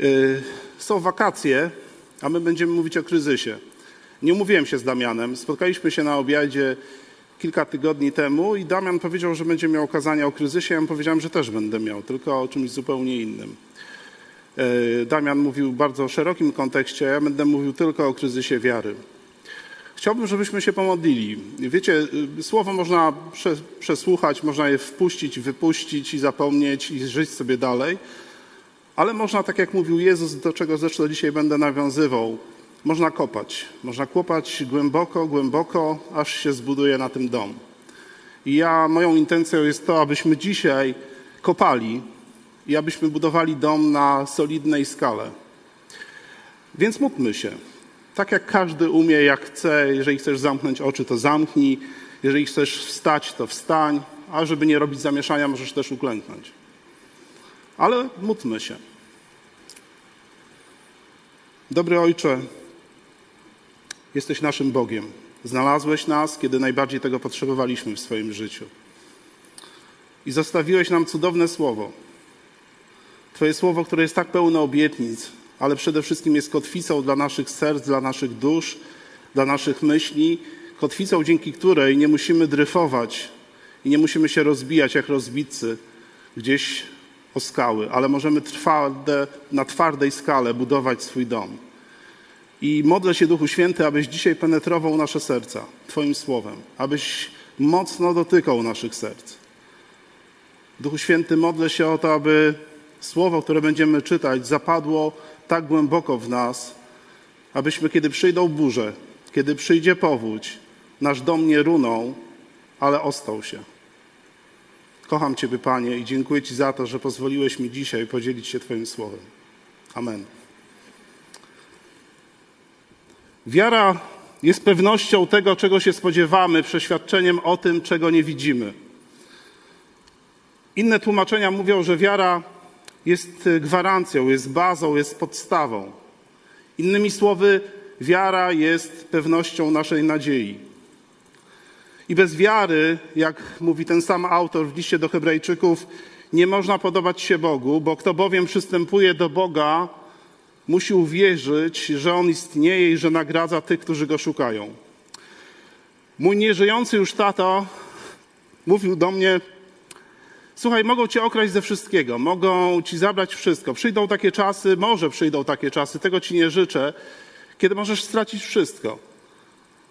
Y, są wakacje, a my będziemy mówić o kryzysie. Nie umówiłem się z Damianem. Spotkaliśmy się na obiadzie kilka tygodni temu i Damian powiedział, że będzie miał kazania o kryzysie. Ja mu powiedziałem, że też będę miał, tylko o czymś zupełnie innym. Y, Damian mówił w bardzo szerokim kontekście, ja będę mówił tylko o kryzysie wiary. Chciałbym, żebyśmy się pomodlili. Wiecie, y, słowo można przesłuchać, można je wpuścić, wypuścić i zapomnieć i żyć sobie dalej. Ale można, tak jak mówił Jezus, do czego zresztą dzisiaj będę nawiązywał, można kopać. Można kłopać głęboko, głęboko, aż się zbuduje na tym dom. I ja, moją intencją jest to, abyśmy dzisiaj kopali i abyśmy budowali dom na solidnej skale. Więc módlmy się. Tak jak każdy umie, jak chce. Jeżeli chcesz zamknąć oczy, to zamknij. Jeżeli chcesz wstać, to wstań. A żeby nie robić zamieszania, możesz też uklęknąć. Ale módlmy się. Dobry Ojcze, jesteś naszym Bogiem. Znalazłeś nas, kiedy najbardziej tego potrzebowaliśmy w swoim życiu. I zostawiłeś nam cudowne słowo. Twoje słowo, które jest tak pełne obietnic, ale przede wszystkim jest kotwicą dla naszych serc, dla naszych dusz, dla naszych myśli, kotwicą, dzięki której nie musimy dryfować i nie musimy się rozbijać jak rozbitcy gdzieś o skały, ale możemy twarde, na twardej skale budować swój dom. I modlę się, Duchu Święty, abyś dzisiaj penetrował nasze serca Twoim słowem, abyś mocno dotykał naszych serc. Duchu Święty, modlę się o to, aby słowo, które będziemy czytać, zapadło tak głęboko w nas, abyśmy, kiedy przyjdą burze, kiedy przyjdzie powódź, nasz dom nie runął, ale ostał się. Kocham Ciebie, Panie, i dziękuję Ci za to, że pozwoliłeś mi dzisiaj podzielić się Twoim słowem. Amen. Wiara jest pewnością tego, czego się spodziewamy, przeświadczeniem o tym, czego nie widzimy. Inne tłumaczenia mówią, że wiara jest gwarancją, jest bazą, jest podstawą. Innymi słowy, wiara jest pewnością naszej nadziei. I bez wiary, jak mówi ten sam autor w liście do Hebrajczyków, nie można podobać się Bogu, bo kto bowiem przystępuje do Boga, musi uwierzyć, że On istnieje i że nagradza tych, którzy Go szukają. Mój nieżyjący już tato mówił do mnie, słuchaj, mogą cię okraść ze wszystkiego, mogą ci zabrać wszystko. Przyjdą takie czasy, może przyjdą takie czasy, tego ci nie życzę, kiedy możesz stracić wszystko.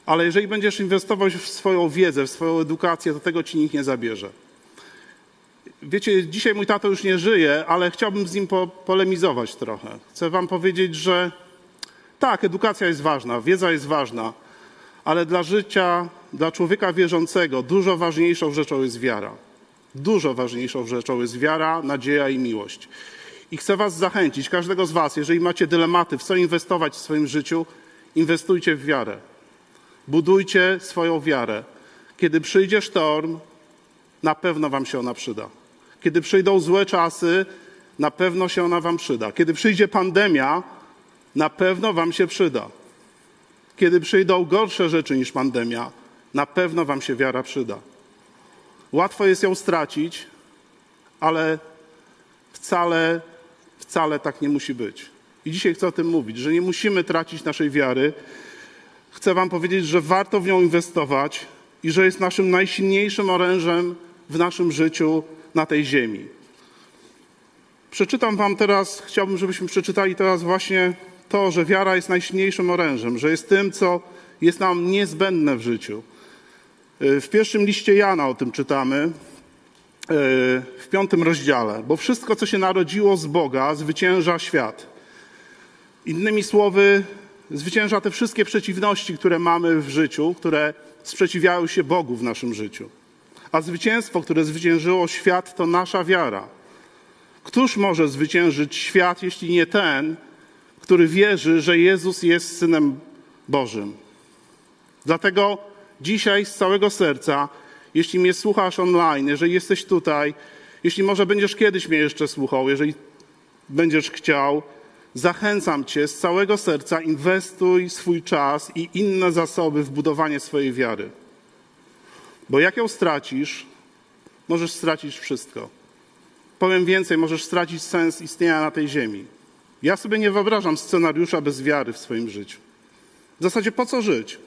Ale jeżeli będziesz inwestował w swoją wiedzę, w swoją edukację, to tego ci nikt nie zabierze. Wiecie, dzisiaj mój tato już nie żyje, ale chciałbym z nim po, polemizować trochę. Chcę wam powiedzieć, że tak, edukacja jest ważna, wiedza jest ważna, ale dla życia, dla człowieka wierzącego dużo ważniejszą rzeczą jest wiara. Dużo ważniejszą rzeczą jest wiara, nadzieja i miłość. I chcę was zachęcić, każdego z was, jeżeli macie dylematy, w co inwestować w swoim życiu, inwestujcie w wiarę. Budujcie swoją wiarę. Kiedy przyjdzie sztorm, na pewno Wam się ona przyda. Kiedy przyjdą złe czasy, na pewno się ona Wam przyda. Kiedy przyjdzie pandemia, na pewno Wam się przyda. Kiedy przyjdą gorsze rzeczy niż pandemia, na pewno Wam się wiara przyda. Łatwo jest ją stracić, ale wcale, wcale tak nie musi być. I dzisiaj chcę o tym mówić, że nie musimy tracić naszej wiary, chcę Wam powiedzieć, że warto w nią inwestować i że jest naszym najsilniejszym orężem w naszym życiu na tej ziemi. Przeczytam Wam teraz, chciałbym, żebyśmy przeczytali teraz właśnie to, że wiara jest najsilniejszym orężem, że jest tym, co jest nam niezbędne w życiu. W pierwszym liście Jana o tym czytamy, e, w piątym rozdziale, bo wszystko, co się narodziło z Boga, zwycięża świat. Innymi słowy, zwycięża te wszystkie przeciwności, które mamy w życiu, które sprzeciwiają się Bogu w naszym życiu. A zwycięstwo, które zwyciężyło świat, to nasza wiara. Któż może zwyciężyć świat, jeśli nie ten, który wierzy, że Jezus jest synem Bożym? Dlatego dzisiaj z całego serca, jeśli mnie słuchasz online, jeżeli jesteś tutaj, jeśli może będziesz kiedyś mnie jeszcze słuchał, jeżeli będziesz chciał, Zachęcam Cię z całego serca, inwestuj swój czas i inne zasoby w budowanie swojej wiary. Bo jak ją stracisz, możesz stracić wszystko. Powiem więcej, możesz stracić sens istnienia na tej ziemi. Ja sobie nie wyobrażam scenariusza bez wiary w swoim życiu. W zasadzie po co żyć?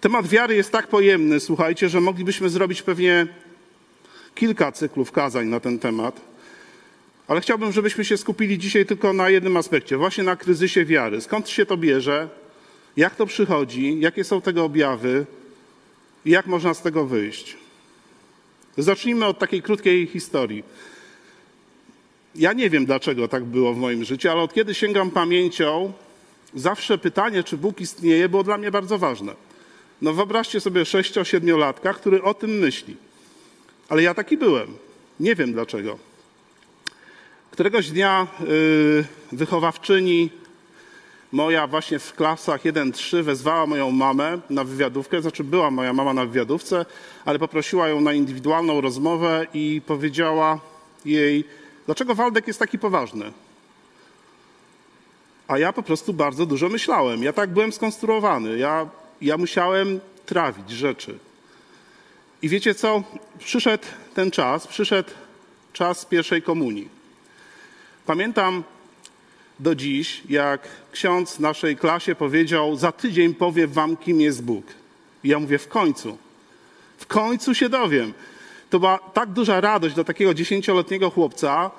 Temat wiary jest tak pojemny, słuchajcie, że moglibyśmy zrobić pewnie kilka cyklów kazań na ten temat. Ale chciałbym, żebyśmy się skupili dzisiaj tylko na jednym aspekcie, właśnie na kryzysie wiary. Skąd się to bierze? Jak to przychodzi? Jakie są tego objawy? I jak można z tego wyjść? Zacznijmy od takiej krótkiej historii. Ja nie wiem, dlaczego tak było w moim życiu, ale od kiedy sięgam pamięcią, zawsze pytanie, czy Bóg istnieje, było dla mnie bardzo ważne. No wyobraźcie sobie 6-7-latka, który o tym myśli. Ale ja taki byłem. Nie wiem dlaczego. Któregoś dnia yy, wychowawczyni moja właśnie w klasach 1-3 wezwała moją mamę na wywiadówkę, znaczy była moja mama na wywiadówce, ale poprosiła ją na indywidualną rozmowę i powiedziała jej, dlaczego Waldek jest taki poważny. A ja po prostu bardzo dużo myślałem. Ja tak byłem skonstruowany. Ja, ja musiałem trawić rzeczy. I wiecie co? Przyszedł ten czas, przyszedł czas pierwszej komunii. Pamiętam do dziś, jak ksiądz naszej klasie powiedział: Za tydzień powiem wam, kim jest Bóg. I ja mówię: W końcu. W końcu się dowiem. To była tak duża radość dla takiego dziesięcioletniego chłopca.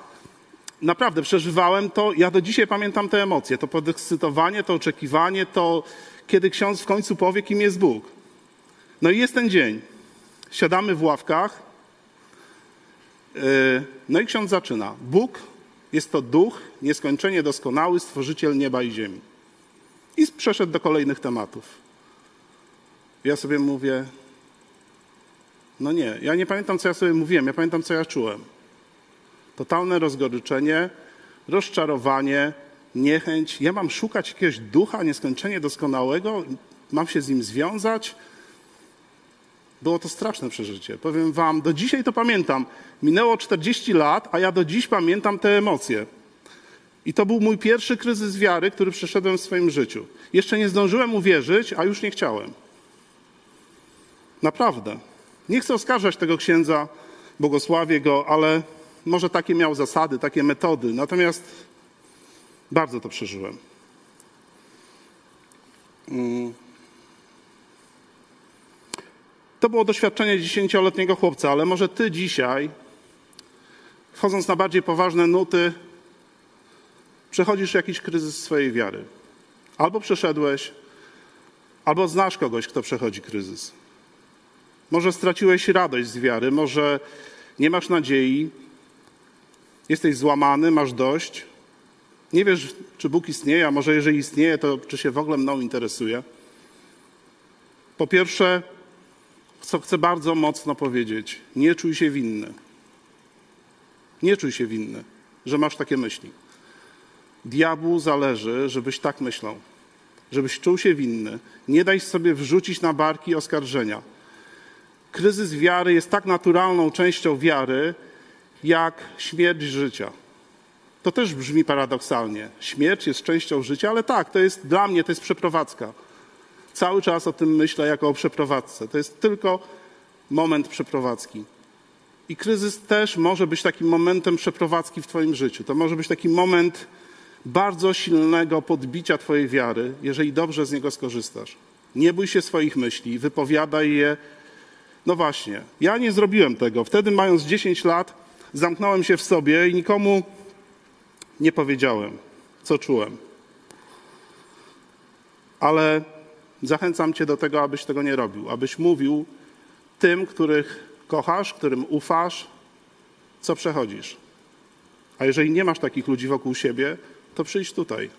Naprawdę przeżywałem to. Ja do dzisiaj pamiętam te emocje, to podekscytowanie, to oczekiwanie, to kiedy ksiądz w końcu powie, kim jest Bóg. No i jest ten dzień. Siadamy w ławkach. Yy, no i ksiądz zaczyna. Bóg jest to duch, nieskończenie doskonały, stworzyciel nieba i ziemi. I przeszedł do kolejnych tematów. Ja sobie mówię, no nie, ja nie pamiętam, co ja sobie mówiłem, ja pamiętam, co ja czułem. Totalne rozgoryczenie, rozczarowanie, niechęć. Ja mam szukać jakiegoś ducha nieskończenie doskonałego, mam się z nim związać. Było to straszne przeżycie. Powiem wam, do dzisiaj to pamiętam. Minęło 40 lat, a ja do dziś pamiętam te emocje. I to był mój pierwszy kryzys wiary, który przeszedłem w swoim życiu. Jeszcze nie zdążyłem uwierzyć, a już nie chciałem. Naprawdę. Nie chcę oskarżać tego księdza, błogosławię go, ale może takie miał zasady, takie metody. Natomiast bardzo to przeżyłem. Mm. To było doświadczenie dziesięcioletniego chłopca, ale może ty dzisiaj, wchodząc na bardziej poważne nuty, przechodzisz jakiś kryzys swojej wiary. Albo przeszedłeś, albo znasz kogoś, kto przechodzi kryzys. Może straciłeś radość z wiary, może nie masz nadziei, jesteś złamany, masz dość. Nie wiesz, czy Bóg istnieje, a może jeżeli istnieje, to czy się w ogóle mną interesuje. Po pierwsze, co chcę bardzo mocno powiedzieć, nie czuj się winny. Nie czuj się winny, że masz takie myśli. Diabłu zależy, żebyś tak myślał, żebyś czuł się winny. Nie daj sobie wrzucić na barki oskarżenia. Kryzys wiary jest tak naturalną częścią wiary, jak śmierć życia. To też brzmi paradoksalnie. Śmierć jest częścią życia, ale tak, to jest dla mnie to jest przeprowadzka. Cały czas o tym myślę jako o przeprowadzce. To jest tylko moment przeprowadzki. I kryzys też może być takim momentem przeprowadzki w Twoim życiu. To może być taki moment bardzo silnego podbicia Twojej wiary, jeżeli dobrze z niego skorzystasz. Nie bój się swoich myśli, wypowiadaj je. No właśnie, ja nie zrobiłem tego. Wtedy, mając 10 lat, zamknąłem się w sobie i nikomu nie powiedziałem, co czułem. Ale Zachęcam Cię do tego, abyś tego nie robił, abyś mówił tym, których kochasz, którym ufasz, co przechodzisz. A jeżeli nie masz takich ludzi wokół siebie, to przyjdź tutaj.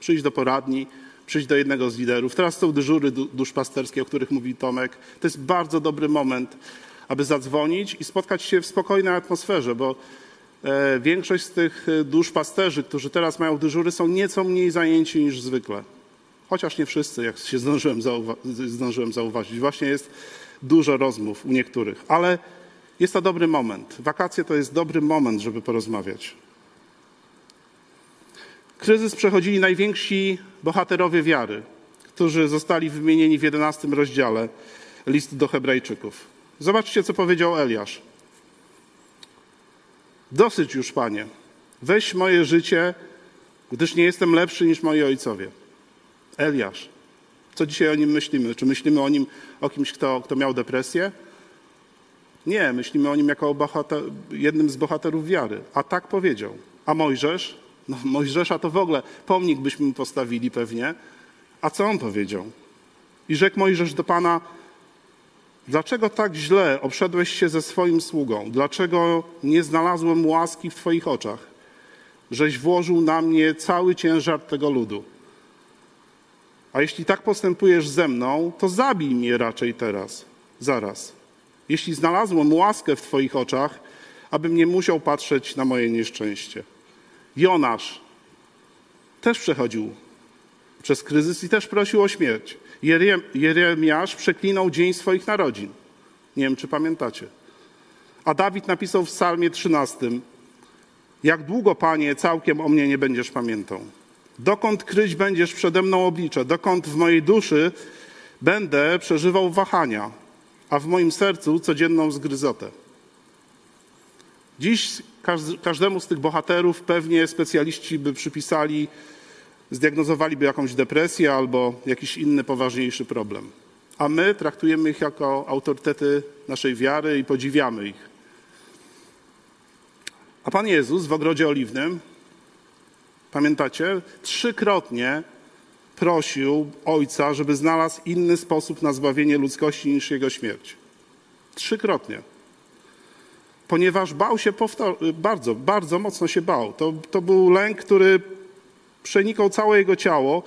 Przyjdź do poradni, przyjdź do jednego z liderów. Teraz są dyżury duszpasterskie, o których mówi Tomek. To jest bardzo dobry moment, aby zadzwonić i spotkać się w spokojnej atmosferze, bo e, większość z tych e, duszpasterzy, którzy teraz mają dyżury, są nieco mniej zajęci niż zwykle. Chociaż nie wszyscy, jak się zdążyłem, zauwa zdążyłem zauważyć. Właśnie jest dużo rozmów u niektórych, ale jest to dobry moment. Wakacje to jest dobry moment, żeby porozmawiać. Kryzys przechodzili najwięksi bohaterowie wiary, którzy zostali wymienieni w 11 rozdziale listu do Hebrajczyków. Zobaczcie, co powiedział Eliasz. Dosyć już, panie. Weź moje życie, gdyż nie jestem lepszy niż moi ojcowie. Eliasz. Co dzisiaj o nim myślimy? Czy myślimy o nim, o kimś, kto, kto miał depresję? Nie, myślimy o nim jako o bohater, jednym z bohaterów wiary. A tak powiedział. A Mojżesz? No, Mojżesza to w ogóle pomnik byśmy mu postawili pewnie. A co on powiedział? I rzekł Mojżesz do Pana, dlaczego tak źle obszedłeś się ze swoim sługą? Dlaczego nie znalazłem łaski w Twoich oczach? Żeś włożył na mnie cały ciężar tego ludu. A jeśli tak postępujesz ze mną, to zabij mnie raczej teraz, zaraz. Jeśli znalazłem łaskę w Twoich oczach, abym nie musiał patrzeć na moje nieszczęście. Jonasz też przechodził przez kryzys i też prosił o śmierć. Jeremiasz przeklinał dzień swoich narodzin. Nie wiem, czy pamiętacie. A Dawid napisał w psalmie 13, jak długo, Panie, całkiem o mnie nie będziesz pamiętał? Dokąd kryć będziesz przede mną oblicze? Dokąd w mojej duszy będę przeżywał wahania, a w moim sercu codzienną zgryzotę? Dziś każdemu z tych bohaterów pewnie specjaliści by przypisali, zdiagnozowaliby jakąś depresję albo jakiś inny poważniejszy problem. A my traktujemy ich jako autorytety naszej wiary i podziwiamy ich. A Pan Jezus w ogrodzie oliwnym, pamiętacie, trzykrotnie prosił Ojca, żeby znalazł inny sposób na zbawienie ludzkości niż jego śmierć. Trzykrotnie. Ponieważ bał się bardzo, bardzo mocno się bał. To, to był lęk, który przenikał całe jego ciało.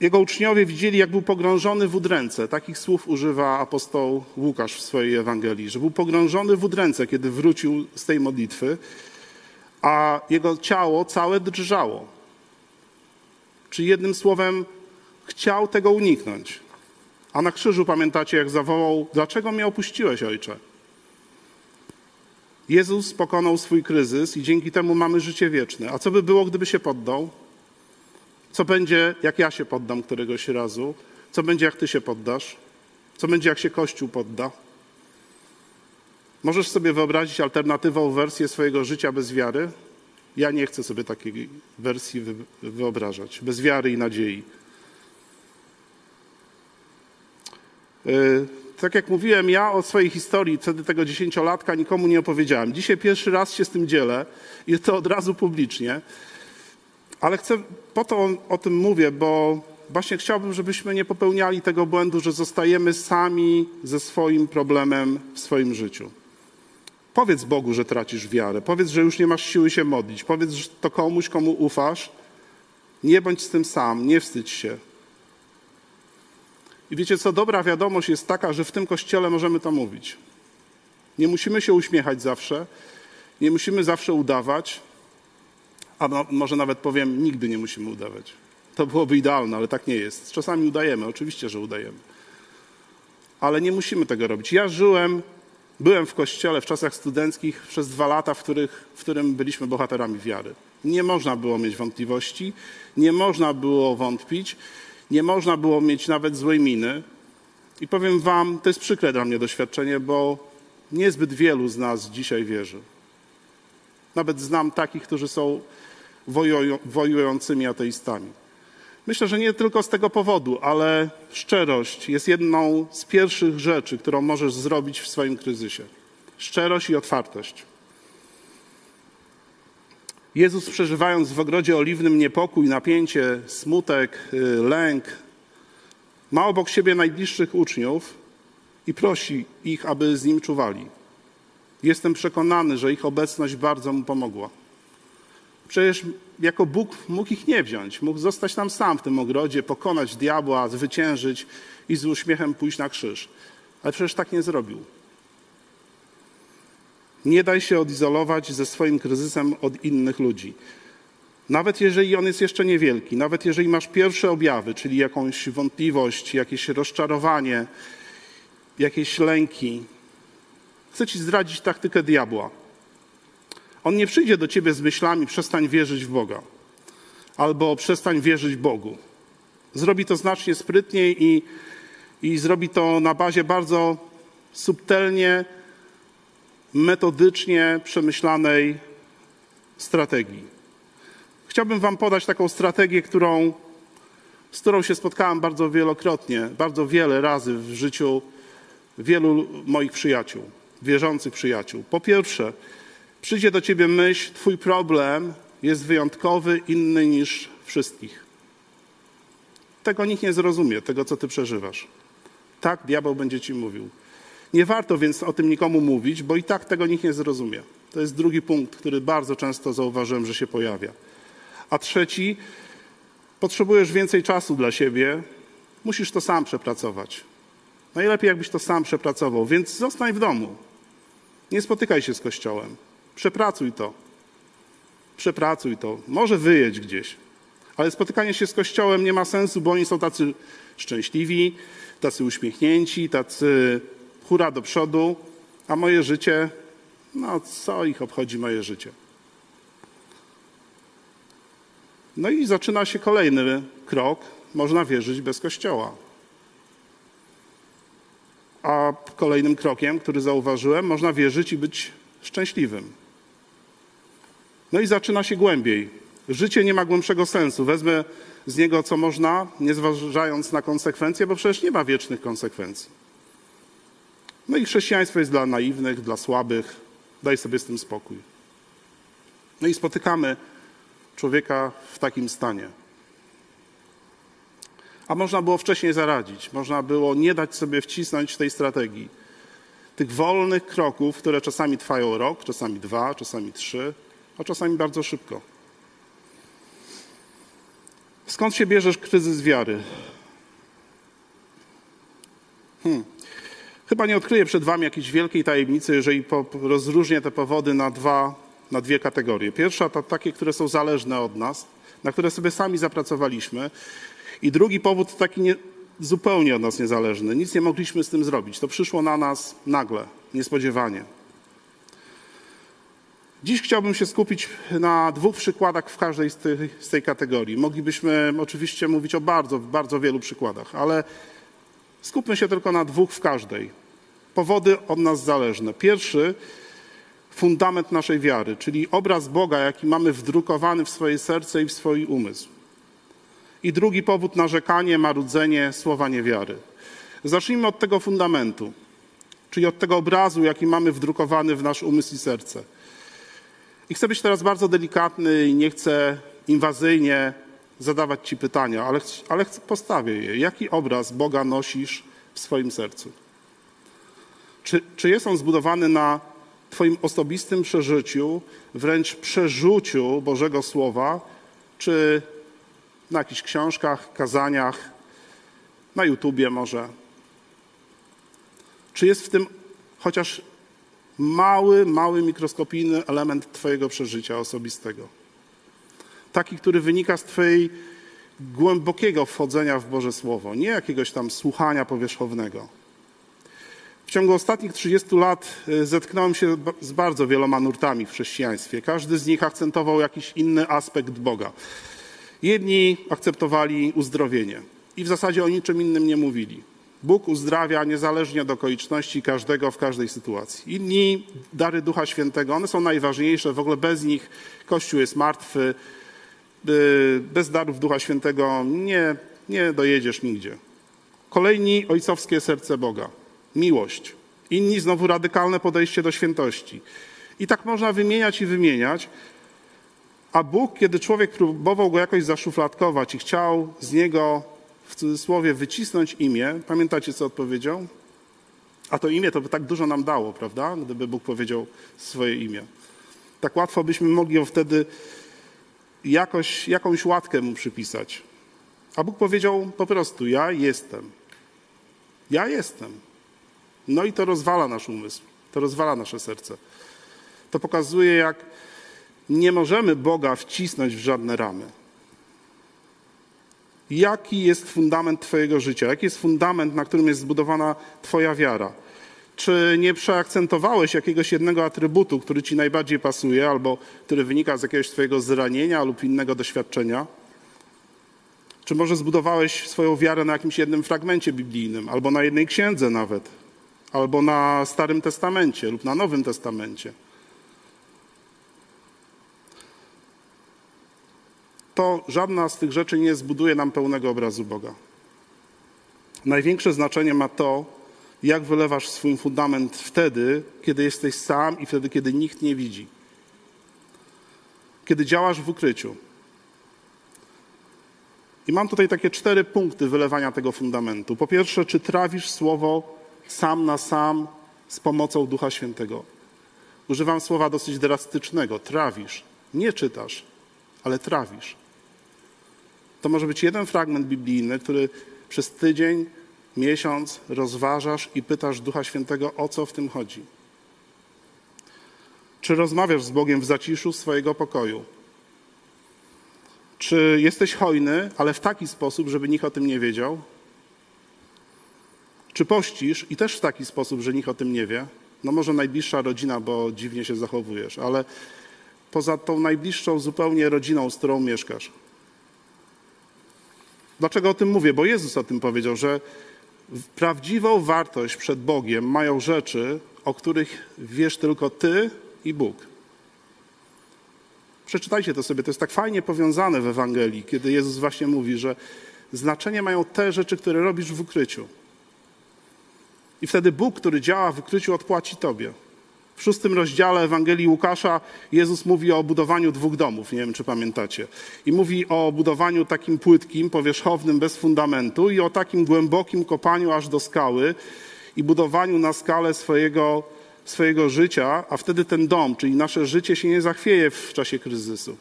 Jego uczniowie widzieli, jak był pogrążony w udręce. Takich słów używa apostoł Łukasz w swojej Ewangelii, że był pogrążony w udręce, kiedy wrócił z tej modlitwy, a jego ciało całe drżało. Czy jednym słowem chciał tego uniknąć. A na krzyżu pamiętacie, jak zawołał: Dlaczego mnie opuściłeś, ojcze? Jezus pokonał swój kryzys i dzięki temu mamy życie wieczne. A co by było, gdyby się poddał? Co będzie, jak ja się poddam któregoś razu? Co będzie, jak ty się poddasz? Co będzie, jak się Kościół podda? Możesz sobie wyobrazić alternatywną wersję swojego życia bez wiary? Ja nie chcę sobie takiej wersji wyobrażać, bez wiary i nadziei. Y, tak jak mówiłem, ja o swojej historii wtedy tego dziesięciolatka nikomu nie opowiedziałem. Dzisiaj pierwszy raz się z tym dzielę i to od razu publicznie. Ale chcę, po to o tym mówię, bo właśnie chciałbym, żebyśmy nie popełniali tego błędu, że zostajemy sami ze swoim problemem w swoim życiu. Powiedz Bogu, że tracisz wiarę. Powiedz, że już nie masz siły się modlić. Powiedz to komuś, komu ufasz. Nie bądź z tym sam, nie wstydź się. I wiecie co, dobra wiadomość jest taka, że w tym kościele możemy to mówić. Nie musimy się uśmiechać zawsze, nie musimy zawsze udawać, a no, może nawet powiem, nigdy nie musimy udawać. To byłoby idealne, ale tak nie jest. Czasami udajemy, oczywiście, że udajemy. Ale nie musimy tego robić. Ja żyłem, byłem w kościele w czasach studenckich przez dwa lata, w, których, w którym byliśmy bohaterami wiary. Nie można było mieć wątpliwości, nie można było wątpić, nie można było mieć nawet złej miny. I powiem Wam, to jest przykre dla mnie doświadczenie, bo niezbyt wielu z nas dzisiaj wierzy. Nawet znam takich, którzy są wojującymi ateistami. Myślę, że nie tylko z tego powodu, ale szczerość jest jedną z pierwszych rzeczy, którą możesz zrobić w swoim kryzysie. Szczerość i otwartość. Jezus przeżywając w ogrodzie oliwnym niepokój, napięcie, smutek, y, lęk, ma obok siebie najbliższych uczniów i prosi ich, aby z nim czuwali. Jestem przekonany, że ich obecność bardzo mu pomogła. Przecież jako Bóg mógł ich nie wziąć, mógł zostać tam sam w tym ogrodzie, pokonać diabła, zwyciężyć i z uśmiechem pójść na krzyż. Ale przecież tak nie zrobił. Nie daj się odizolować ze swoim kryzysem od innych ludzi. Nawet jeżeli on jest jeszcze niewielki, nawet jeżeli masz pierwsze objawy, czyli jakąś wątpliwość, jakieś rozczarowanie, jakieś lęki, chcę ci zdradzić taktykę diabła. On nie przyjdzie do ciebie z myślami, przestań wierzyć w Boga, albo przestań wierzyć Bogu. Zrobi to znacznie sprytniej i, i zrobi to na bazie bardzo subtelnie metodycznie przemyślanej strategii. Chciałbym Wam podać taką strategię, którą, z którą się spotkałem bardzo wielokrotnie, bardzo wiele razy w życiu wielu moich przyjaciół, wierzących przyjaciół. Po pierwsze, przyjdzie do Ciebie myśl, Twój problem jest wyjątkowy, inny niż wszystkich. Tego nikt nie zrozumie, tego co Ty przeżywasz. Tak diabeł będzie Ci mówił. Nie warto więc o tym nikomu mówić, bo i tak tego nikt nie zrozumie. To jest drugi punkt, który bardzo często zauważyłem, że się pojawia. A trzeci, potrzebujesz więcej czasu dla siebie, musisz to sam przepracować. Najlepiej, jakbyś to sam przepracował, więc zostań w domu. Nie spotykaj się z Kościołem. Przepracuj to. Przepracuj to. Może wyjedź gdzieś. Ale spotykanie się z Kościołem nie ma sensu, bo oni są tacy szczęśliwi, tacy uśmiechnięci, tacy hura do przodu, a moje życie, no co ich obchodzi moje życie? No i zaczyna się kolejny krok. Można wierzyć bez kościoła. A kolejnym krokiem, który zauważyłem, można wierzyć i być szczęśliwym. No i zaczyna się głębiej. Życie nie ma głębszego sensu. Wezmę z niego co można, nie zważając na konsekwencje, bo przecież nie ma wiecznych konsekwencji. No i chrześcijaństwo jest dla naiwnych, dla słabych. Daj sobie z tym spokój. No i spotykamy człowieka w takim stanie. A można było wcześniej zaradzić, można było nie dać sobie wcisnąć tej strategii. Tych wolnych kroków, które czasami trwają rok, czasami dwa, czasami trzy, a czasami bardzo szybko. Skąd się bierzesz kryzys wiary? Hmm. Chyba nie odkryję przed Wami jakiejś wielkiej tajemnicy, jeżeli rozróżnię te powody na, dwa, na dwie kategorie. Pierwsza to takie, które są zależne od nas, na które sobie sami zapracowaliśmy. I drugi powód taki nie, zupełnie od nas niezależny. Nic nie mogliśmy z tym zrobić. To przyszło na nas nagle, niespodziewanie. Dziś chciałbym się skupić na dwóch przykładach w każdej z tej, z tej kategorii. Moglibyśmy oczywiście mówić o bardzo, bardzo wielu przykładach, ale skupmy się tylko na dwóch w każdej. Powody od nas zależne. Pierwszy, fundament naszej wiary, czyli obraz Boga, jaki mamy wdrukowany w swoje serce i w swój umysł. I drugi powód, narzekanie, marudzenie, słowa niewiary. Zacznijmy od tego fundamentu, czyli od tego obrazu, jaki mamy wdrukowany w nasz umysł i serce. I chcę być teraz bardzo delikatny i nie chcę inwazyjnie zadawać Ci pytania, ale, ale postawię je. Jaki obraz Boga nosisz w swoim sercu? Czy, czy jest on zbudowany na Twoim osobistym przeżyciu, wręcz przerzuciu Bożego Słowa, czy na jakichś książkach, kazaniach, na YouTubie może? Czy jest w tym chociaż mały, mały, mikroskopijny element Twojego przeżycia osobistego. Taki, który wynika z Twojej głębokiego wchodzenia w Boże Słowo, nie jakiegoś tam słuchania powierzchownego. W ciągu ostatnich 30 lat y, zetknąłem się z bardzo wieloma nurtami w chrześcijaństwie. Każdy z nich akcentował jakiś inny aspekt Boga. Jedni akceptowali uzdrowienie i w zasadzie o niczym innym nie mówili. Bóg uzdrawia niezależnie od okoliczności każdego w każdej sytuacji. Inni dary Ducha Świętego, one są najważniejsze, w ogóle bez nich Kościół jest martwy. Bez darów Ducha Świętego nie, nie dojedziesz nigdzie. Kolejni ojcowskie serce Boga, miłość. Inni znowu radykalne podejście do świętości. I tak można wymieniać i wymieniać. A Bóg, kiedy człowiek próbował go jakoś zaszufladkować i chciał z niego w cudzysłowie wycisnąć imię, pamiętacie co odpowiedział? A to imię to by tak dużo nam dało, prawda? Gdyby Bóg powiedział swoje imię. Tak łatwo byśmy mogli wtedy jakoś, jakąś łatkę mu przypisać. A Bóg powiedział po prostu: Ja jestem. Ja jestem. No i to rozwala nasz umysł, to rozwala nasze serce. To pokazuje, jak nie możemy Boga wcisnąć w żadne ramy. Jaki jest fundament Twojego życia? Jaki jest fundament, na którym jest zbudowana Twoja wiara? Czy nie przeakcentowałeś jakiegoś jednego atrybutu, który Ci najbardziej pasuje, albo który wynika z jakiegoś Twojego zranienia lub innego doświadczenia? Czy może zbudowałeś swoją wiarę na jakimś jednym fragmencie biblijnym, albo na jednej księdze nawet, albo na Starym Testamencie lub na Nowym Testamencie? To żadna z tych rzeczy nie zbuduje nam pełnego obrazu Boga. Największe znaczenie ma to, jak wylewasz swój fundament wtedy, kiedy jesteś sam i wtedy, kiedy nikt nie widzi. Kiedy działasz w ukryciu. I mam tutaj takie cztery punkty wylewania tego fundamentu. Po pierwsze, czy trawisz słowo sam na sam z pomocą Ducha Świętego? Używam słowa dosyć drastycznego. Trawisz. Nie czytasz, ale trawisz. To może być jeden fragment biblijny, który przez tydzień, miesiąc rozważasz i pytasz Ducha Świętego, o co w tym chodzi. Czy rozmawiasz z Bogiem w zaciszu swojego pokoju? Czy jesteś hojny, ale w taki sposób, żeby nikt o tym nie wiedział? Czy pościsz i też w taki sposób, że nikt o tym nie wie? No może najbliższa rodzina, bo dziwnie się zachowujesz, ale poza tą najbliższą zupełnie rodziną, z którą mieszkasz. Dlaczego o tym mówię? Bo Jezus o tym powiedział, że prawdziwą wartość przed Bogiem mają rzeczy, o których wiesz tylko Ty i Bóg. Przeczytajcie to sobie, to jest tak fajnie powiązane w Ewangelii, kiedy Jezus właśnie mówi, że znaczenie mają te rzeczy, które robisz w ukryciu. I wtedy Bóg, który działa w ukryciu, odpłaci Tobie. W szóstym rozdziale Ewangelii Łukasza Jezus mówi o budowaniu dwóch domów, nie wiem czy pamiętacie. I mówi o budowaniu takim płytkim, powierzchownym, bez fundamentu i o takim głębokim kopaniu aż do skały i budowaniu na skalę swojego, swojego życia, a wtedy ten dom, czyli nasze życie się nie zachwieje w czasie kryzysu.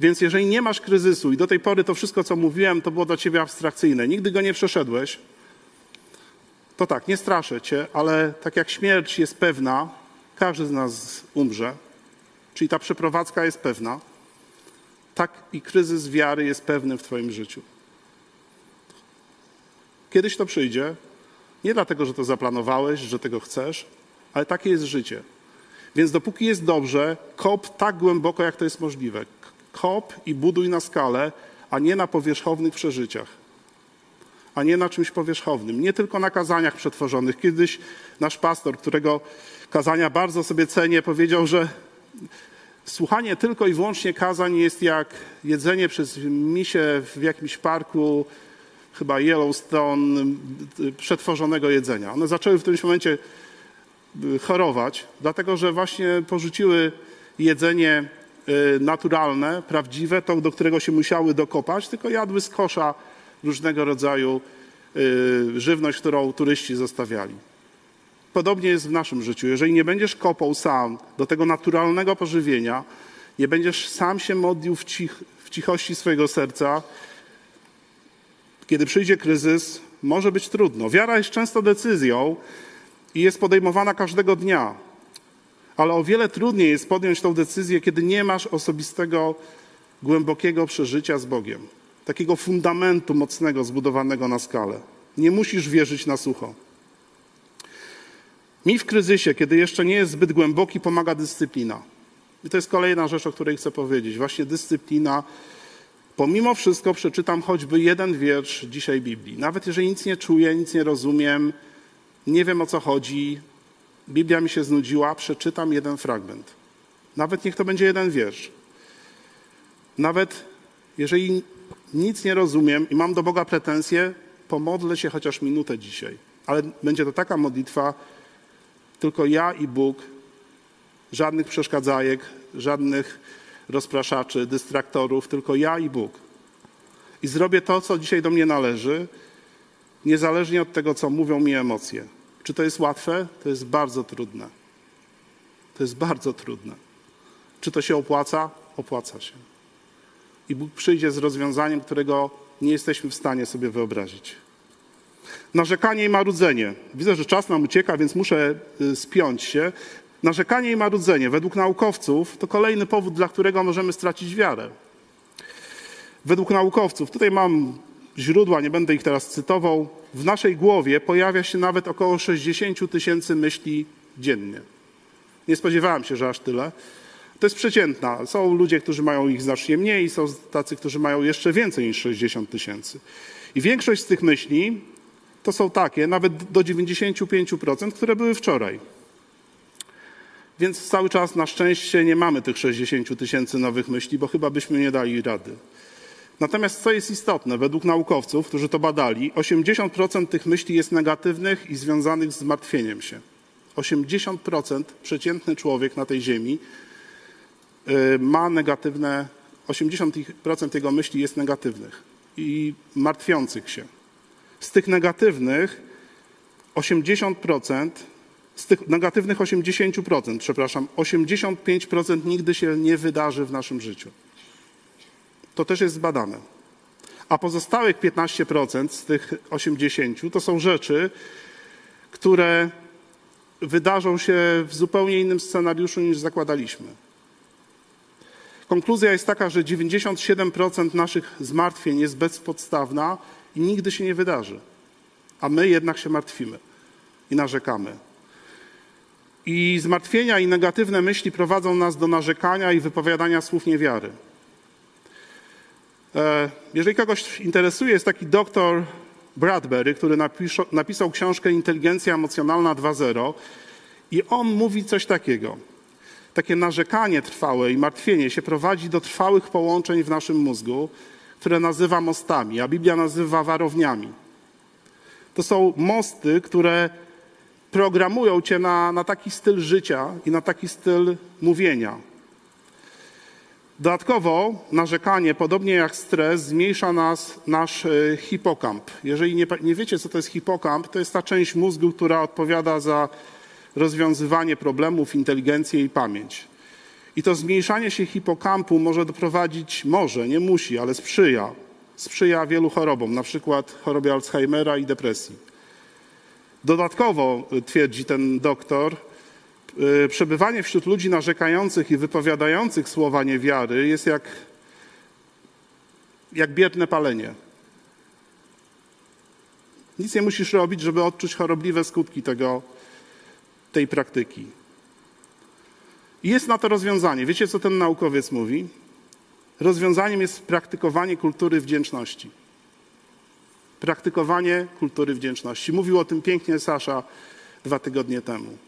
Więc jeżeli nie masz kryzysu i do tej pory to wszystko, co mówiłem, to było dla ciebie abstrakcyjne, nigdy go nie przeszedłeś, to tak, nie straszę cię, ale tak jak śmierć jest pewna, każdy z nas umrze, czyli ta przeprowadzka jest pewna, tak i kryzys wiary jest pewny w Twoim życiu. Kiedyś to przyjdzie, nie dlatego, że to zaplanowałeś, że tego chcesz, ale takie jest życie. Więc dopóki jest dobrze, kop tak głęboko, jak to jest możliwe. Kop i buduj na skalę, a nie na powierzchownych przeżyciach a nie na czymś powierzchownym. Nie tylko na kazaniach przetworzonych. Kiedyś nasz pastor, którego kazania bardzo sobie cenię, powiedział, że słuchanie tylko i wyłącznie kazań jest jak jedzenie przez misie w jakimś parku, chyba Yellowstone, przetworzonego jedzenia. One zaczęły w którymś momencie y, chorować, dlatego że właśnie porzuciły jedzenie y, naturalne, prawdziwe, to do którego się musiały dokopać, tylko jadły z kosza różnego rodzaju y, żywność, którą turyści zostawiali. Podobnie jest w naszym życiu. Jeżeli nie będziesz kopał sam do tego naturalnego pożywienia, nie będziesz sam się modlił w, cich, w cichości swojego serca, kiedy przyjdzie kryzys, może być trudno. Wiara jest często decyzją i jest podejmowana każdego dnia. Ale o wiele trudniej jest podjąć tą decyzję, kiedy nie masz osobistego, głębokiego przeżycia z Bogiem takiego fundamentu mocnego, zbudowanego na skalę. Nie musisz wierzyć na sucho. Mi w kryzysie, kiedy jeszcze nie jest zbyt głęboki, pomaga dyscyplina. I to jest kolejna rzecz, o której chcę powiedzieć. Właśnie dyscyplina. Pomimo wszystko przeczytam choćby jeden wiersz dzisiaj Biblii. Nawet jeżeli nic nie czuję, nic nie rozumiem, nie wiem o co chodzi, Biblia mi się znudziła, przeczytam jeden fragment. Nawet niech to będzie jeden wiersz. Nawet jeżeli nic nie rozumiem i mam do Boga pretensje, pomodlę się chociaż minutę dzisiaj. Ale będzie to taka modlitwa, tylko ja i Bóg, żadnych przeszkadzajek, żadnych rozpraszaczy, dystraktorów, tylko ja i Bóg. I zrobię to, co dzisiaj do mnie należy, niezależnie od tego, co mówią mi emocje. Czy to jest łatwe? To jest bardzo trudne. To jest bardzo trudne. Czy to się opłaca? Opłaca się i Bóg przyjdzie z rozwiązaniem, którego nie jesteśmy w stanie sobie wyobrazić. Narzekanie i marudzenie. Widzę, że czas nam ucieka, więc muszę y, spiąć się. Narzekanie i marudzenie, według naukowców, to kolejny powód, dla którego możemy stracić wiarę. Według naukowców, tutaj mam źródła, nie będę ich teraz cytował, w naszej głowie pojawia się nawet około 60 tysięcy myśli dziennie. Nie spodziewałem się, że aż tyle. To jest przeciętna. Są ludzie, którzy mają ich znacznie mniej, są tacy, którzy mają jeszcze więcej niż 60 tysięcy. I większość z tych myśli to są takie, nawet do 95%, które były wczoraj. Więc cały czas na szczęście nie mamy tych 60 tysięcy nowych myśli, bo chyba byśmy nie dali rady. Natomiast co jest istotne, według naukowców, którzy to badali, 80% tych myśli jest negatywnych i związanych z martwieniem się. 80% przeciętny człowiek na tej ziemi y, ma negatywne, 80% jego myśli jest negatywnych i martwiących się. Z tych negatywnych 80%, z tych negatywnych 80%, przepraszam, 85% nigdy się nie wydarzy w naszym życiu. To też jest zbadane. A pozostałych 15% z tych 80% to są rzeczy, które wydarzą się w zupełnie innym scenariuszu niż zakładaliśmy. Konkluzja jest taka, że 97% naszych zmartwień jest bezpodstawna i nigdy się nie wydarzy. A my jednak się martwimy i narzekamy. I zmartwienia i negatywne myśli prowadzą nas do narzekania i wypowiadania słów niewiary. E, jeżeli kogoś interesuje, jest taki doktor Bradbury, który napisał, napisał książkę Inteligencja Emocjonalna 2.0 i on mówi coś takiego. Takie narzekanie trwałe i martwienie się prowadzi do trwałych połączeń w naszym mózgu, które nazywa mostami, a Biblia nazywa warowniami. To są mosty, które programują cię na, na taki styl życia i na taki styl mówienia. Dodatkowo narzekanie, podobnie jak stres, zmniejsza nas nasz e, hipokamp. Jeżeli nie, nie wiecie, co to jest hipokamp, to jest ta część mózgu, która odpowiada za rozwiązywanie problemów, inteligencję i pamięć. I to zmniejszanie się hipokampu może doprowadzić, może, nie musi, ale sprzyja, sprzyja wielu chorobom, na przykład chorobie Alzheimera i depresji. Dodatkowo, twierdzi ten doktor, Y, przebywanie wśród ludzi narzekających i wypowiadających słowa niewiary jest jak, jak biedne palenie. Nic nie musisz robić, żeby odczuć chorobliwe skutki tego, tej praktyki. I jest na to rozwiązanie. Wiecie, co ten naukowiec mówi? Rozwiązaniem jest praktykowanie kultury wdzięczności. Praktykowanie kultury wdzięczności. Mówił o tym pięknie Sasza dwa tygodnie temu.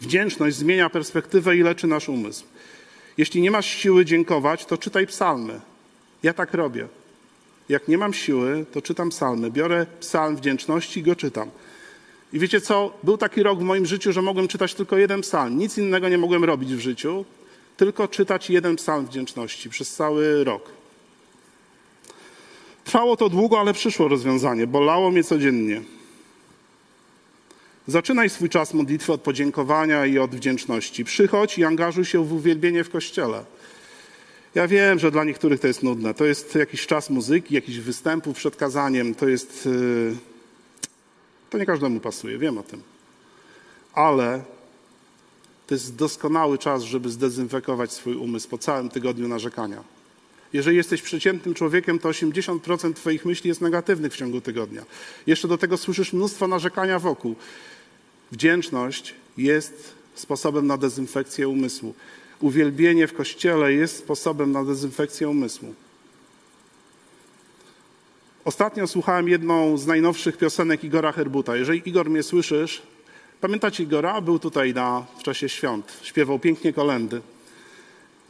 Wdzięczność zmienia perspektywę i leczy nasz umysł. Jeśli nie masz siły dziękować, to czytaj psalmy. Ja tak robię. Jak nie mam siły, to czytam psalmy. Biorę psalm wdzięczności i go czytam. I wiecie co? Był taki rok w moim życiu, że mogłem czytać tylko jeden psalm. Nic innego nie mogłem robić w życiu, tylko czytać jeden psalm wdzięczności przez cały rok. Trwało to długo, ale przyszło rozwiązanie. Bolało mnie codziennie. Zaczynaj swój czas modlitwy od podziękowania i od wdzięczności. Przychodź i angażuj się w uwielbienie w kościele. Ja wiem, że dla niektórych to jest nudne. To jest jakiś czas muzyki, jakiś występów przed kazaniem. To jest. Y, to nie każdemu pasuje, wiem o tym. Ale to jest doskonały czas, żeby zdezynfekować swój umysł po całym tygodniu narzekania. Jeżeli jesteś przeciętnym człowiekiem, to 80% Twoich myśli jest negatywnych w ciągu tygodnia. Jeszcze do tego słyszysz mnóstwo narzekania wokół. Wdzięczność jest sposobem na dezynfekcję umysłu. Uwielbienie w kościele jest sposobem na dezynfekcję umysłu. Ostatnio słuchałem jedną z najnowszych piosenek Igora Herbuta. Jeżeli Igor mnie słyszysz, pamiętacie Igora? Był tutaj na, w czasie świąt. Śpiewał pięknie kolendy.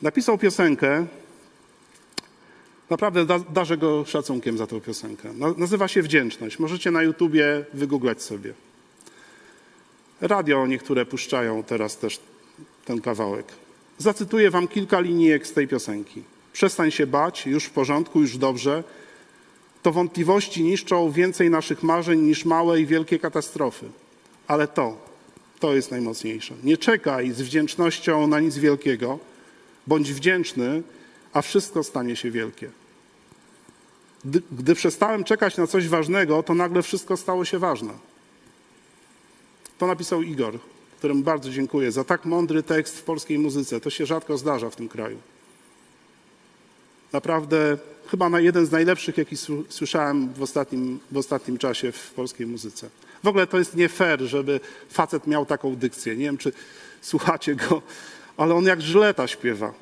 Napisał piosenkę. Naprawdę da, darzę go szacunkiem za tę piosenkę. Nazywa się Wdzięczność. Możecie na YouTubie wygooglać sobie. Radio niektóre puszczają teraz też ten kawałek. Zacytuję wam kilka linijek z tej piosenki. Przestań się bać, już w porządku, już dobrze. To wątpliwości niszczą więcej naszych marzeń niż małe i wielkie katastrofy. Ale to, to jest najmocniejsze. Nie czekaj z wdzięcznością na nic wielkiego. Bądź wdzięczny, a wszystko stanie się wielkie. Gdy, gdy przestałem czekać na coś ważnego, to nagle wszystko stało się ważne. To napisał Igor, któremu bardzo dziękuję za tak mądry tekst w polskiej muzyce. To się rzadko zdarza w tym kraju. Naprawdę chyba na jeden z najlepszych, jaki słyszałem w ostatnim, w ostatnim czasie w polskiej muzyce. W ogóle to jest nie fair, żeby facet miał taką dykcję. Nie wiem, czy słuchacie go, ale on jak żyleta śpiewa.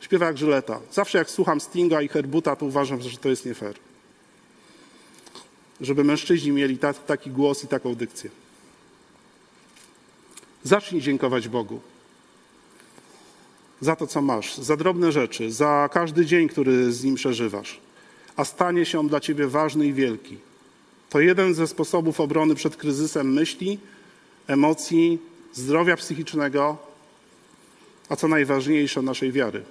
Śpiewa jak żyleta. Zawsze jak słucham Stinga i Herbuta, to uważam, że to jest nie fair. Żeby mężczyźni mieli ta, taki głos i taką dykcję. Zacznij dziękować Bogu za to, co masz, za drobne rzeczy, za każdy dzień, który z nim przeżywasz, a stanie się on dla ciebie ważny i wielki. To jeden ze sposobów obrony przed kryzysem myśli, emocji, zdrowia psychicznego, a co najważniejsze, naszej wiary.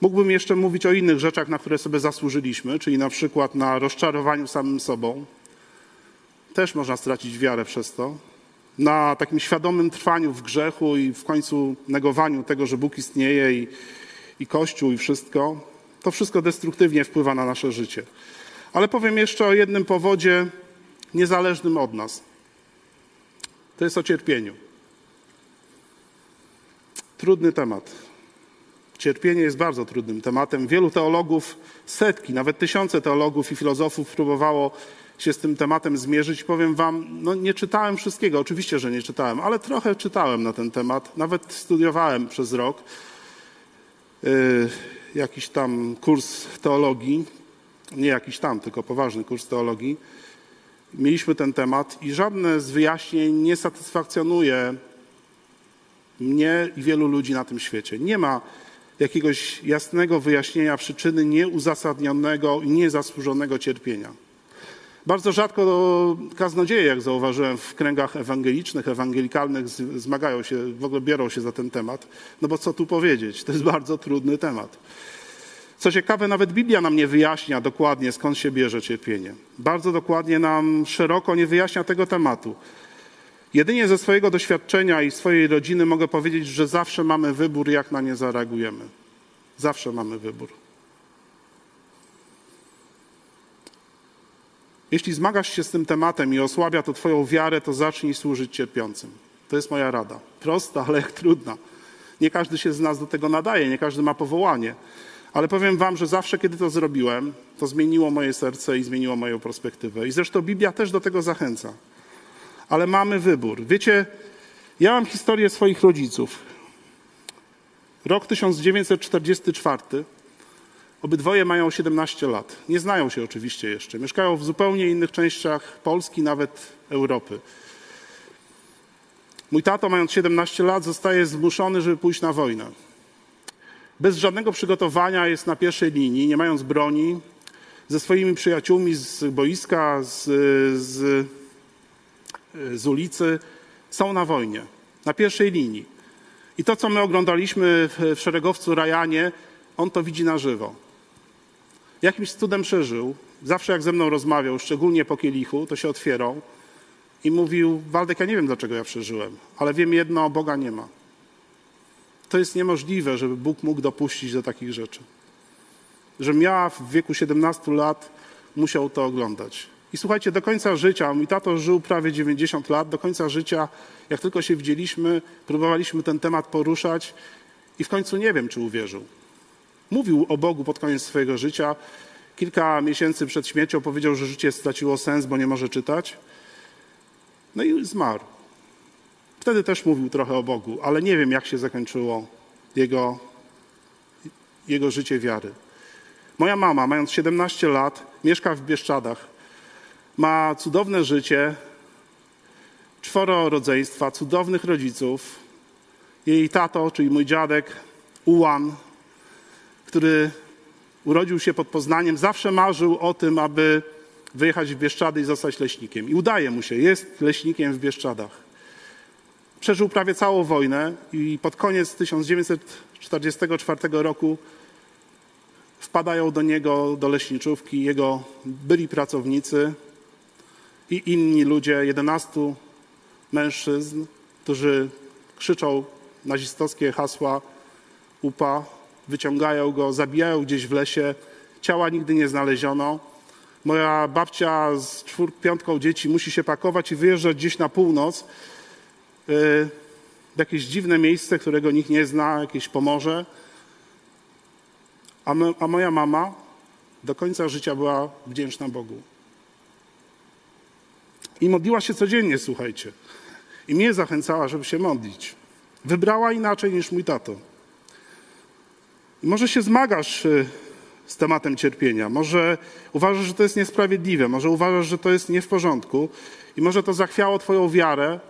Mógłbym jeszcze mówić o innych rzeczach, na które sobie zasłużyliśmy, czyli na przykład na rozczarowaniu samym sobą. Też można stracić wiarę przez to. Na takim świadomym trwaniu w grzechu i w końcu negowaniu tego, że Bóg istnieje i, i Kościół i wszystko. To wszystko destruktywnie wpływa na nasze życie. Ale powiem jeszcze o jednym powodzie niezależnym od nas. To jest o cierpieniu. Trudny temat. Cierpienie jest bardzo trudnym tematem. Wielu teologów, setki, nawet tysiące teologów i filozofów próbowało się z tym tematem zmierzyć. Powiem Wam, no nie czytałem wszystkiego, oczywiście, że nie czytałem, ale trochę czytałem na ten temat. Nawet studiowałem przez rok yy, jakiś tam kurs teologii, nie jakiś tam, tylko poważny kurs teologii. Mieliśmy ten temat i żadne z wyjaśnień nie satysfakcjonuje mnie i wielu ludzi na tym świecie. Nie ma jakiegoś jasnego wyjaśnienia przyczyny nieuzasadnionego i niezasłużonego cierpienia. Bardzo rzadko kaznodzieje, jak zauważyłem, w kręgach ewangelicznych, ewangelikalnych zmagają się, w ogóle biorą się za ten temat. No bo co tu powiedzieć? To jest bardzo trudny temat. Co ciekawe, nawet Biblia nam nie wyjaśnia dokładnie, skąd się bierze cierpienie. Bardzo dokładnie nam szeroko nie wyjaśnia tego tematu. Jedynie ze swojego doświadczenia i swojej rodziny mogę powiedzieć, że zawsze mamy wybór, jak na nie zareagujemy. Zawsze mamy wybór. Jeśli zmagasz się z tym tematem i osłabia to Twoją wiarę, to zacznij służyć cierpiącym. To jest moja rada. Prosta, ale trudna. Nie każdy się z nas do tego nadaje, nie każdy ma powołanie. Ale powiem Wam, że zawsze, kiedy to zrobiłem, to zmieniło moje serce i zmieniło moją perspektywę. I zresztą Biblia też do tego zachęca. Ale mamy wybór. Wiecie, ja mam historię swoich rodziców. Rok 1944. Obydwoje mają 17 lat. Nie znają się oczywiście jeszcze. Mieszkają w zupełnie innych częściach Polski, nawet Europy. Mój tato, mając 17 lat, zostaje zmuszony, żeby pójść na wojnę. Bez żadnego przygotowania jest na pierwszej linii, nie mając broni, ze swoimi przyjaciółmi z boiska, z, z, z ulicy, są na wojnie, na pierwszej linii. I to, co my oglądaliśmy w szeregowcu Rajanie, on to widzi na żywo jakimś cudem przeżył. Zawsze jak ze mną rozmawiał, szczególnie po kielichu, to się otwierał i mówił: Waldek, ja nie wiem, dlaczego ja przeżyłem, ale wiem jedno: Boga nie ma. To jest niemożliwe, żeby Bóg mógł dopuścić do takich rzeczy. Że ja w wieku 17 lat musiał to oglądać. I słuchajcie, do końca życia, mój tato żył prawie 90 lat, do końca życia, jak tylko się widzieliśmy, próbowaliśmy ten temat poruszać i w końcu nie wiem, czy uwierzył. Mówił o Bogu pod koniec swojego życia. Kilka miesięcy przed śmiercią powiedział, że życie straciło sens, bo nie może czytać. No i zmarł. Wtedy też mówił trochę o Bogu, ale nie wiem, jak się zakończyło jego, jego życie wiary. Moja mama, mając 17 lat, mieszka w Bieszczadach. Ma cudowne życie, czworo rodzeństwa, cudownych rodziców. Jej tato, czyli mój dziadek, Ułan, który urodził się pod Poznaniem, zawsze marzył o tym, aby wyjechać w Bieszczady i zostać leśnikiem. I udaje mu się, jest leśnikiem w Bieszczadach. Przeżył prawie całą wojnę i pod koniec 1944 roku wpadają do niego, do leśniczówki, jego byli pracownicy i inni ludzie, 11 mężczyzn, którzy krzyczą nazistowskie hasła UPA, wyciągają go, zabijają gdzieś w lesie. Ciała nigdy nie znaleziono. Moja babcia z czwór, piątką dzieci musi się pakować i wyjeżdżać gdzieś na północ y, w jakieś dziwne miejsce, którego nikt nie zna, jakieś Pomorze. A, my, a moja mama do końca życia była wdzięczna Bogu. I modliła się codziennie, słuchajcie. I mnie zachęcała, żeby się modlić. Wybrała inaczej niż mój tato. Może się zmagasz y, z tematem cierpienia, może uważasz, że to jest niesprawiedliwe, może uważasz, że to jest nie w porządku i może to zachwiało Twoją wiarę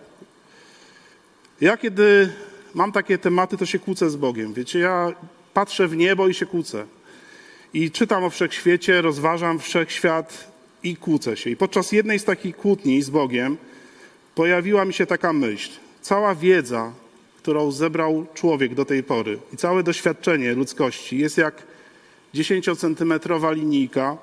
Ja kiedy mam takie tematy, to się kłócę z Bogiem. Wiecie, ja patrzę w niebo i się kłócę. I czytam o wszechświecie, rozważam wszechświat i kłócę się. I podczas jednej z takich kłótni z Bogiem pojawiła mi się taka myśl. Cała wiedza, którą zebrał człowiek do tej pory i całe doświadczenie ludzkości jest jak 10-centymetrowa linijka.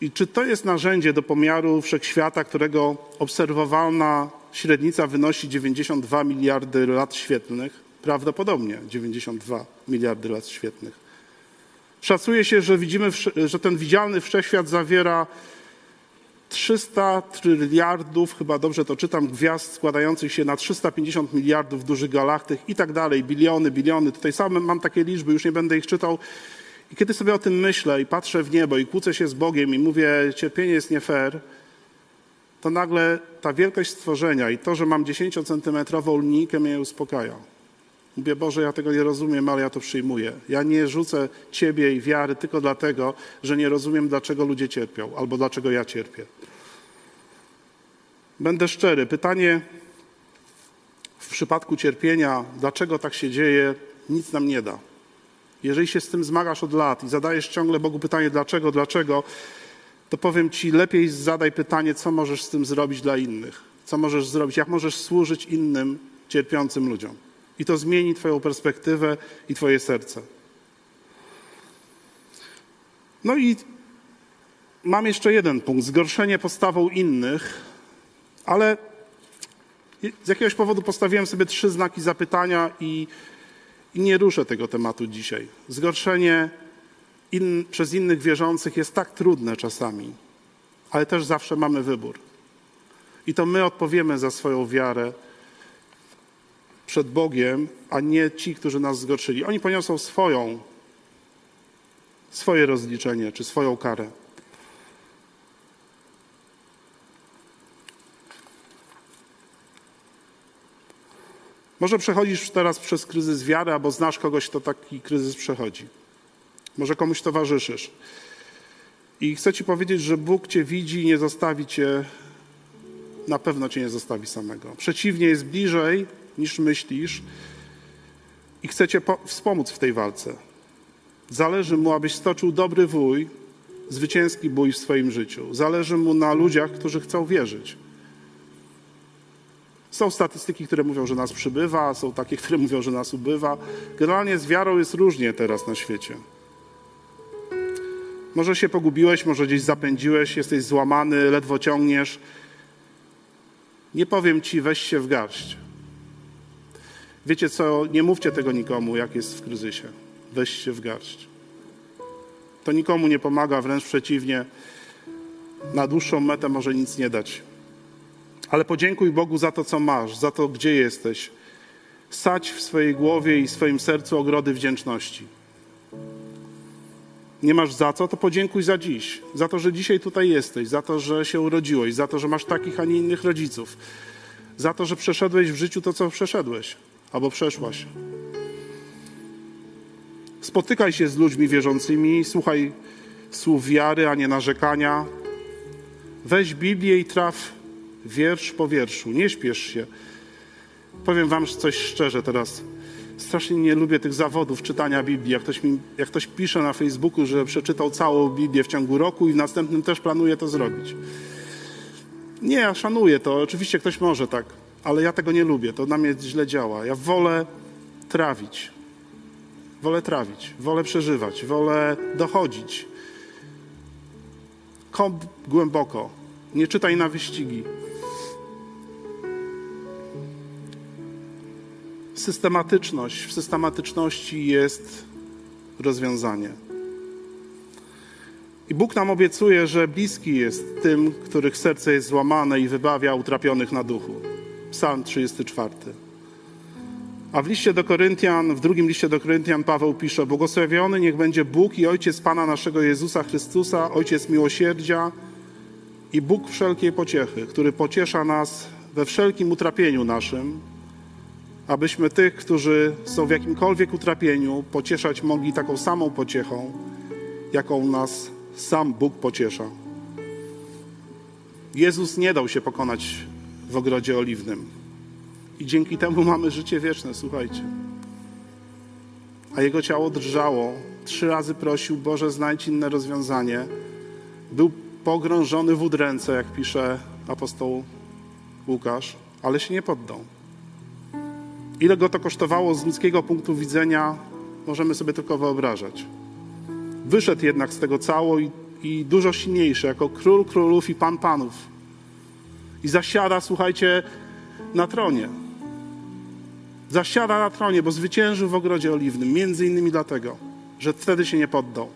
I czy to jest narzędzie do pomiaru wszechświata, którego obserwowalna średnica wynosi 92 miliardy lat świetlnych? Prawdopodobnie 92 miliardy lat świetlnych. Szacuje się, że widzimy, że ten widzialny wszechświat zawiera 300 tryliardów, chyba dobrze to czytam, gwiazd składających się na 350 miliardów dużych galaktyk i tak dalej, biliony, biliony. Tutaj sam mam takie liczby, już nie będę ich czytał. I kiedy sobie o tym myślę i patrzę w niebo i kłócę się z Bogiem i mówię, cierpienie jest nie fair, to nagle ta wielkość stworzenia i to, że mam 10-centymetrową linijkę mnie uspokaja. Mówię, Boże, ja tego nie rozumiem, ale ja to przyjmuję. Ja nie rzucę Ciebie i wiary tylko dlatego, że nie rozumiem, dlaczego ludzie cierpią albo dlaczego ja cierpię. Będę szczery. Pytanie w przypadku cierpienia, dlaczego tak się dzieje, nic nam nie da. Jeżeli się z tym zmagasz od lat i zadajesz ciągle Bogu pytanie, dlaczego, dlaczego, to powiem Ci, lepiej zadaj pytanie, co możesz z tym zrobić dla innych. Co możesz zrobić, jak możesz służyć innym cierpiącym ludziom. I to zmieni Twoją perspektywę i Twoje serce. No i mam jeszcze jeden punkt: zgorszenie postawą innych, ale z jakiegoś powodu postawiłem sobie trzy znaki zapytania i, i nie ruszę tego tematu dzisiaj. Zgorszenie in, przez innych wierzących jest tak trudne czasami, ale też zawsze mamy wybór. I to my odpowiemy za swoją wiarę przed Bogiem, a nie ci, którzy nas zgorszyli. Oni poniosą swoją, swoje rozliczenie czy swoją karę. Może przechodzisz teraz przez kryzys wiary, albo znasz kogoś, kto taki kryzys przechodzi. Może komuś towarzyszysz. I chcę Ci powiedzieć, że Bóg Cię widzi i nie zostawi Cię, na pewno Cię nie zostawi samego. Przeciwnie, jest bliżej niż myślisz i chce Cię wspomóc w tej walce. Zależy Mu, abyś stoczył dobry wój, zwycięski bój w swoim życiu. Zależy Mu na ludziach, którzy chcą wierzyć. Są statystyki, które mówią, że nas przybywa, są takie, które mówią, że nas ubywa. Generalnie z wiarą jest różnie teraz na świecie. Może się pogubiłeś, może gdzieś zapędziłeś, jesteś złamany, ledwo ciągniesz. Nie powiem ci, weź się w garść. Wiecie co, nie mówcie tego nikomu, jak jest w kryzysie. Weź się w garść. To nikomu nie pomaga, wręcz przeciwnie. Na dłuższą metę może nic nie dać. Ale podziękuj Bogu za to, co masz, za to, gdzie jesteś. Sadź w swojej głowie i swoim sercu ogrody wdzięczności. Nie masz za co, to podziękuj za dziś. Za to, że dzisiaj tutaj jesteś, za to, że się urodziłeś, za to, że masz takich, a nie innych rodziców, za to, że przeszedłeś w życiu to, co przeszedłeś albo przeszłaś. Spotykaj się z ludźmi wierzącymi, słuchaj słów wiary, a nie narzekania. Weź Biblię i traf wiersz po wierszu. Nie śpiesz się. Powiem wam coś szczerze teraz. Strasznie nie lubię tych zawodów czytania Biblii. Jak ktoś, mi, jak ktoś pisze na Facebooku, że przeczytał całą Biblię w ciągu roku i w następnym też planuje to zrobić. Nie, ja szanuję to. Oczywiście ktoś może tak ale ja tego nie lubię, to na mnie źle działa. Ja wolę trawić. Wolę trawić, wolę przeżywać, wolę dochodzić. Kąp głęboko. Nie czytaj na wyścigi. Systematyczność. W systematyczności jest rozwiązanie. I Bóg nam obiecuje, że bliski jest tym, których serce jest złamane i wybawia utrapionych na duchu. Psalm 34. A w liście do Koryntian, w drugim liście do Koryntian Paweł pisze: Błogosławiony niech będzie Bóg i Ojciec Pana naszego Jezusa Chrystusa, Ojciec miłosierdzia i Bóg wszelkiej pociechy, który pociesza nas we wszelkim utrapieniu naszym, abyśmy tych, którzy są w jakimkolwiek utrapieniu, pocieszać mogli taką samą pociechą, jaką nas sam Bóg pociesza. Jezus nie dał się pokonać w ogrodzie oliwnym. I dzięki temu mamy życie wieczne, słuchajcie. A jego ciało drżało. Trzy razy prosił, Boże, znajdź inne rozwiązanie. Był pogrążony w udręce, jak pisze apostoł Łukasz, ale się nie poddał. Ile go to kosztowało z ludzkiego punktu widzenia, możemy sobie tylko wyobrażać. Wyszedł jednak z tego cało i, i dużo silniejszy, jako król królów i pan panów. I zasiada, słuchajcie, na tronie. Zasiada na tronie, bo zwyciężył w ogrodzie oliwnym, między innymi dlatego, że wtedy się nie poddał.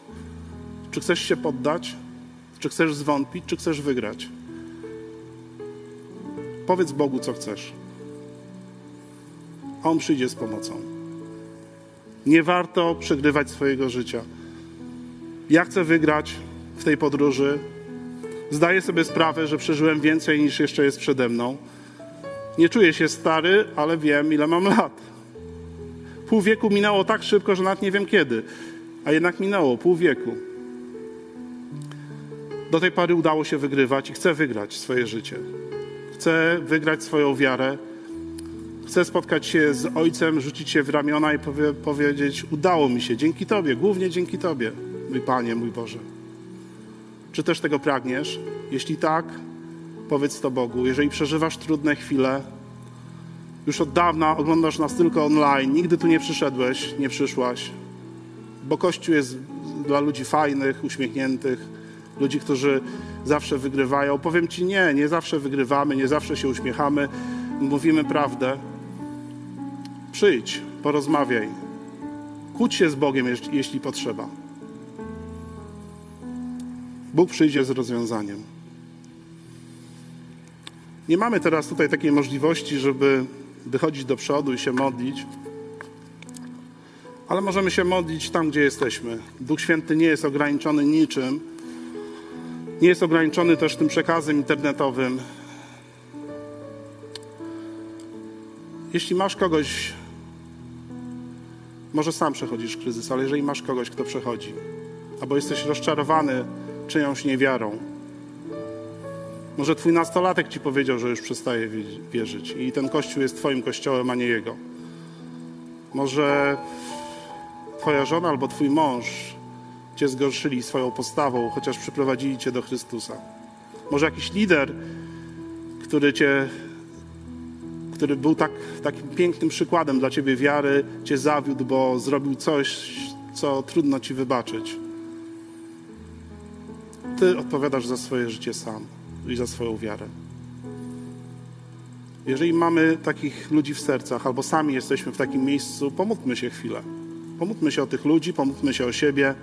Czy chcesz się poddać? Czy chcesz zwątpić? Czy chcesz wygrać? Powiedz Bogu, co chcesz. On przyjdzie z pomocą. Nie warto przegrywać swojego życia. Ja chcę wygrać w tej podróży. Zdaję sobie sprawę, że przeżyłem więcej niż jeszcze jest przede mną. Nie czuję się stary, ale wiem, ile mam lat. Pół wieku minęło tak szybko, że nawet nie wiem kiedy, a jednak minęło pół wieku. Do tej pory udało się wygrywać i chcę wygrać swoje życie. Chcę wygrać swoją wiarę. Chcę spotkać się z Ojcem, rzucić się w ramiona i powie, powiedzieć: Udało mi się, dzięki Tobie, głównie dzięki Tobie, mój Panie, mój Boże. Czy też tego pragniesz? Jeśli tak, powiedz to Bogu. Jeżeli przeżywasz trudne chwile, już od dawna oglądasz nas tylko online, nigdy tu nie przyszedłeś, nie przyszłaś, bo Kościół jest dla ludzi fajnych, uśmiechniętych, ludzi, którzy zawsze wygrywają. Powiem Ci nie, nie zawsze wygrywamy, nie zawsze się uśmiechamy, mówimy prawdę. Przyjdź, porozmawiaj. Kłóć się z Bogiem, jeśli potrzeba. Bóg przyjdzie z rozwiązaniem. Nie mamy teraz tutaj takiej możliwości, żeby wychodzić do przodu i się modlić, ale możemy się modlić tam, gdzie jesteśmy. Duch Święty nie jest ograniczony niczym, nie jest ograniczony też tym przekazem internetowym. Jeśli masz kogoś, może sam przechodzisz kryzys, ale jeżeli masz kogoś, kto przechodzi, albo jesteś rozczarowany czyjąś niewiarą, może twój nastolatek ci powiedział, że już przestaje wierzyć i ten kościół jest twoim kościołem, a nie jego. Może twoja żona albo twój mąż cię zgorszyli swoją postawą, chociaż przyprowadzili cię do Chrystusa. Może jakiś lider, który cię, który był tak, takim pięknym przykładem dla ciebie wiary, cię zawiódł, bo zrobił coś, co trudno ci wybaczyć. Ty odpowiadasz za swoje życie sam i za swoją wiarę. Jeżeli mamy takich ludzi w sercach, albo sami jesteśmy w takim miejscu, pomódlmy się chwilę. Pomódlmy się o tych ludzi, pomódlmy się o siebie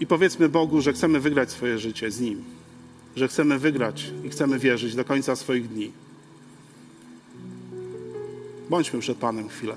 i powiedzmy Bogu, że chcemy wygrać swoje życie z Nim. Że chcemy wygrać i chcemy wierzyć do końca swoich dni. Bądźmy przed Panem chwilę.